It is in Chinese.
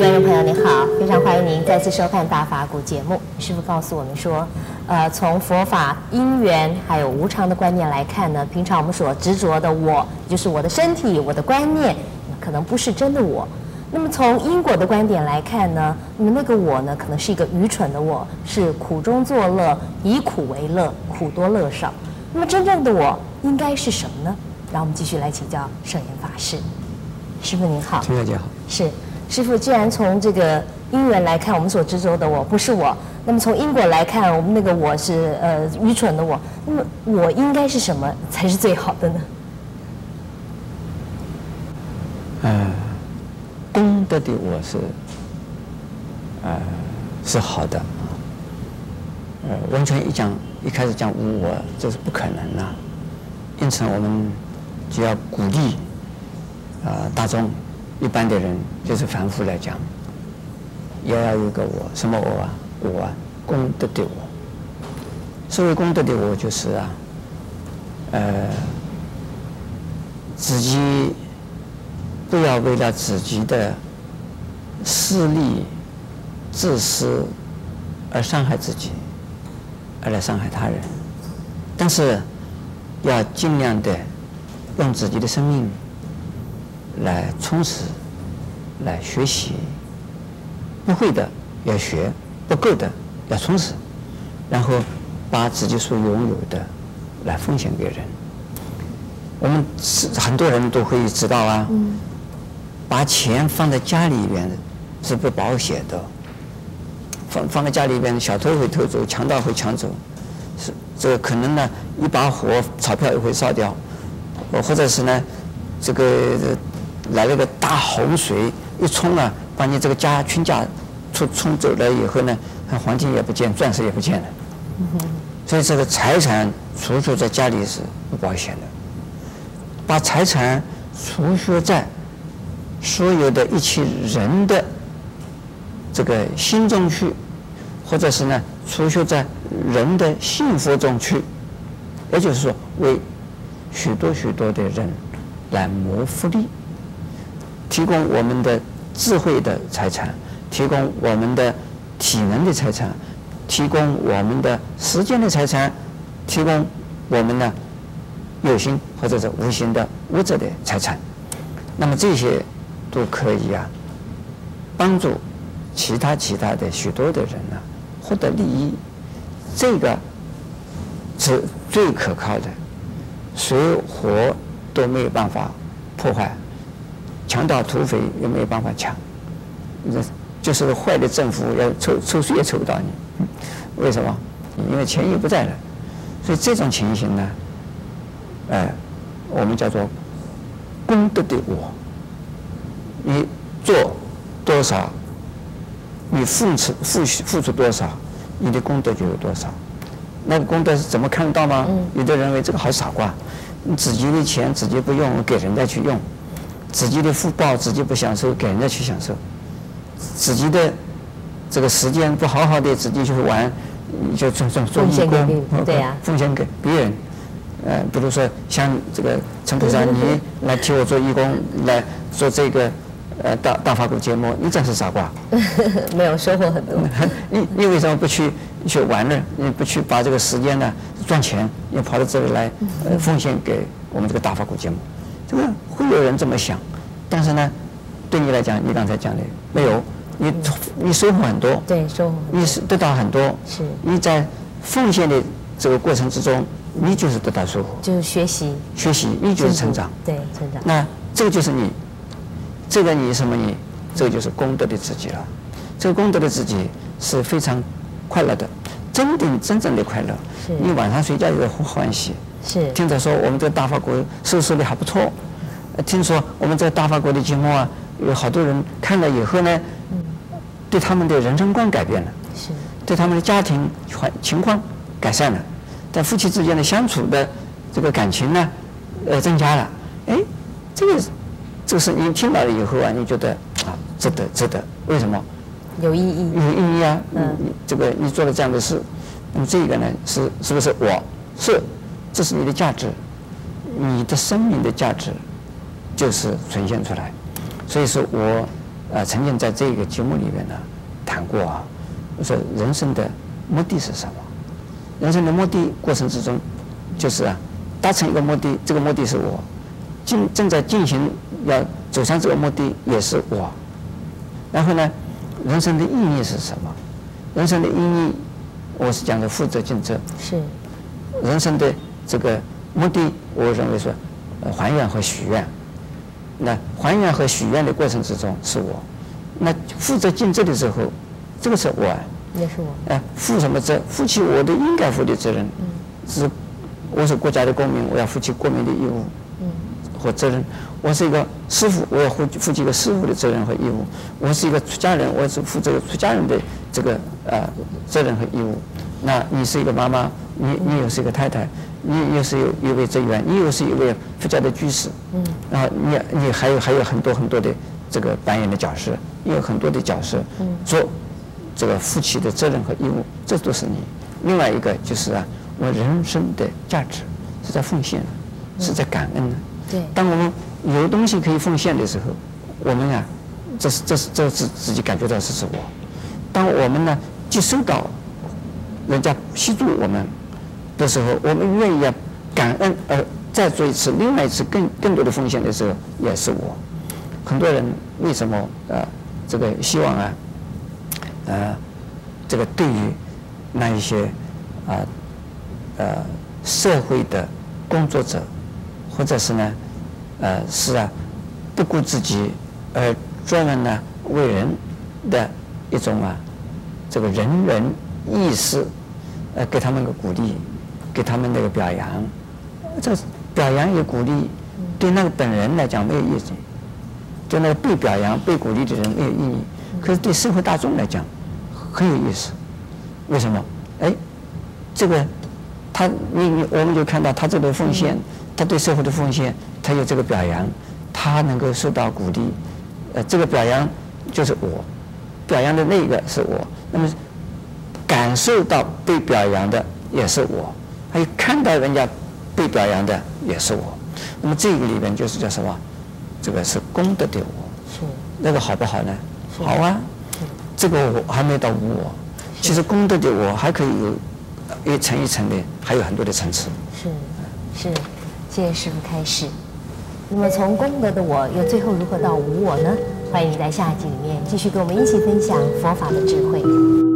各位观众朋友，您好，非常欢迎您再次收看《大法古》节目。师傅告诉我们说，呃，从佛法因缘还有无常的观念来看呢，平常我们所执着的我，就是我的身体、我的观念，可能不是真的我。那么从因果的观点来看呢，那么那个我呢，可能是一个愚蠢的我，是苦中作乐，以苦为乐，苦多乐少。那么真正的我应该是什么呢？让我们继续来请教圣严法师。师傅您好，大家好，是。师父，既然从这个因缘来看，我们所执着的我不是我，那么从因果来看，我们那个我是呃愚蠢的我，那么我应该是什么才是最好的呢？呃，功德的我是，呃，是好的。呃，完全一讲一开始讲无我，这是不可能的。因此，我们就要鼓励，呃，大众。一般的人就是凡夫来讲，也要有一个我，什么我啊？我啊，功德的我。所谓功德的我，就是啊，呃，自己不要为了自己的私利、自私而伤害自己，而来伤害他人，但是要尽量的用自己的生命。来充实，来学习，不会的要学，不够的要充实，然后把自己所拥有的来奉献给人。我们是很多人都会知道啊，把钱放在家里边是不保险的，放放在家里边，小偷会偷走，强盗会抢走，是这个可能呢，一把火钞票也会烧掉，或者是呢，这个。来了个大洪水，一冲啊，把你这个家全家冲冲走了以后呢，黄金也不见，钻石也不见了。所以这个财产储蓄在家里是不保险的。把财产储蓄在所有的一切人的这个心中去，或者是呢，储蓄在人的幸福中去，也就是说，为许多许多的人来谋福利。提供我们的智慧的财产，提供我们的体能的财产，提供我们的时间的财产，提供我们的有形或者是无形的物质的财产。那么这些都可以啊，帮助其他其他的许多的人呢获得利益。这个是最可靠的，谁活都没有办法破坏。强盗土匪也没有办法抢，这就是坏的政府要抽抽税也抽不到你，为什么？因为钱也不在了，所以这种情形呢，哎，我们叫做功德的我。你做多少，你付出付付出多少，你的功德就有多少。那个功德是怎么看得到吗？有的人认为这个好傻瓜，你自己的钱自己不用，给人家去用。自己的福报自己不享受，给人家去享受；自己的这个时间不好好的自己去玩，就做做做义工，对呀，奉献给别人。呃，比如说像这个陈菩萨，你来替我做义工，来做这个呃大大法古节目，你真是傻瓜，没有收获很多。你你为什么不去去玩呢？你不去把这个时间呢赚钱，你跑到这里来呃奉献给我们这个大法古节目？这个会有人这么想，但是呢，对你来讲，你刚才讲的没有，你你收获很多，对，收获，你是得到很多，是。你在奉献的这个过程之中，你就是得到收获，就是学习，学习，你就是成长，对，成长。那这个就是你，这个你什么你，这个就是功德的自己了，这个功德的自己是非常快乐的，真的真正的快乐，是。你晚上睡觉也很欢喜。是。听着说我们这个大法国收视率还不错，听说我们这个大法国的节目啊，有好多人看了以后呢，对他们的人生观改变了，是，对他们的家庭环情况改善了，在夫妻之间的相处的这个感情呢，呃增加了，哎，这个这个是你听到了以后啊，你觉得啊值得值得，为什么？有意义，有意义啊，嗯，这个你做了这样的事，那么这个呢是是不是我是？这是你的价值，你的生命的价值就是呈现出来。所以说我呃，曾经在这个节目里面呢谈过啊，我说人生的目的是什么？人生的目的过程之中，就是啊，达成一个目的，这个目的是我，进正在进行要走向这个目的也是我。然后呢，人生的意义是什么？人生的意义，我是讲的负责尽责。是。人生的这个目的，我认为说，呃，还愿和许愿。那还愿和许愿的过程之中是我，那负责尽责的时候，这个是我。也是我。哎，负什么责？负起我的应该负的责任。嗯。是，我是国家的公民，我要负起国民的义务。嗯。和责任。我是一个师傅，我要负负起一个师傅的责任和义务。我是一个出家人，我是负这个出家人的这个呃责任和义务。那你是一个妈妈，你你又是一个太太，你又是有一位职员，你又是一位出家的居士。嗯。然后你你还有还有很多很多的这个扮演的角色，也有很多的角色。嗯。做。这个负起的责任和义务，这都是你。另外一个就是啊，我人生的价值是在奉献，是在感恩的。对。当我们有东西可以奉献的时候，我们啊，这是这是这是自己感觉到这是我。当我们呢接受到人家协助我们的时候，我们愿意啊感恩而再做一次另外一次更更多的奉献的时候，也是我。很多人为什么啊这个希望啊？呃，这个对于那一些啊呃社会的工作者，或者是呢呃是啊不顾自己而专门呢为人的一种啊这个人人意识，呃给他们个鼓励，给他们那个表扬，这表扬与鼓励对那个本人来讲没有意义，就那个被表扬被鼓励的人没有意义，可是对社会大众来讲。很有意思，为什么？哎，这个他你你我们就看到他这个奉献，他对社会的奉献，他有这个表扬，他能够受到鼓励，呃，这个表扬就是我，表扬的那个是我，那么感受到被表扬的也是我，还有看到人家被表扬的也是我，那么这个里边就是叫什么？这个是功德的我，是。那个好不好呢？好啊。这个我还没到无我，其实功德的我还可以有一层一层的，还有很多的层次。是，是，谢谢师傅开始。那么从功德的我，又最后如何到无我呢？欢迎你在下一集里面继续跟我们一起分享佛法的智慧。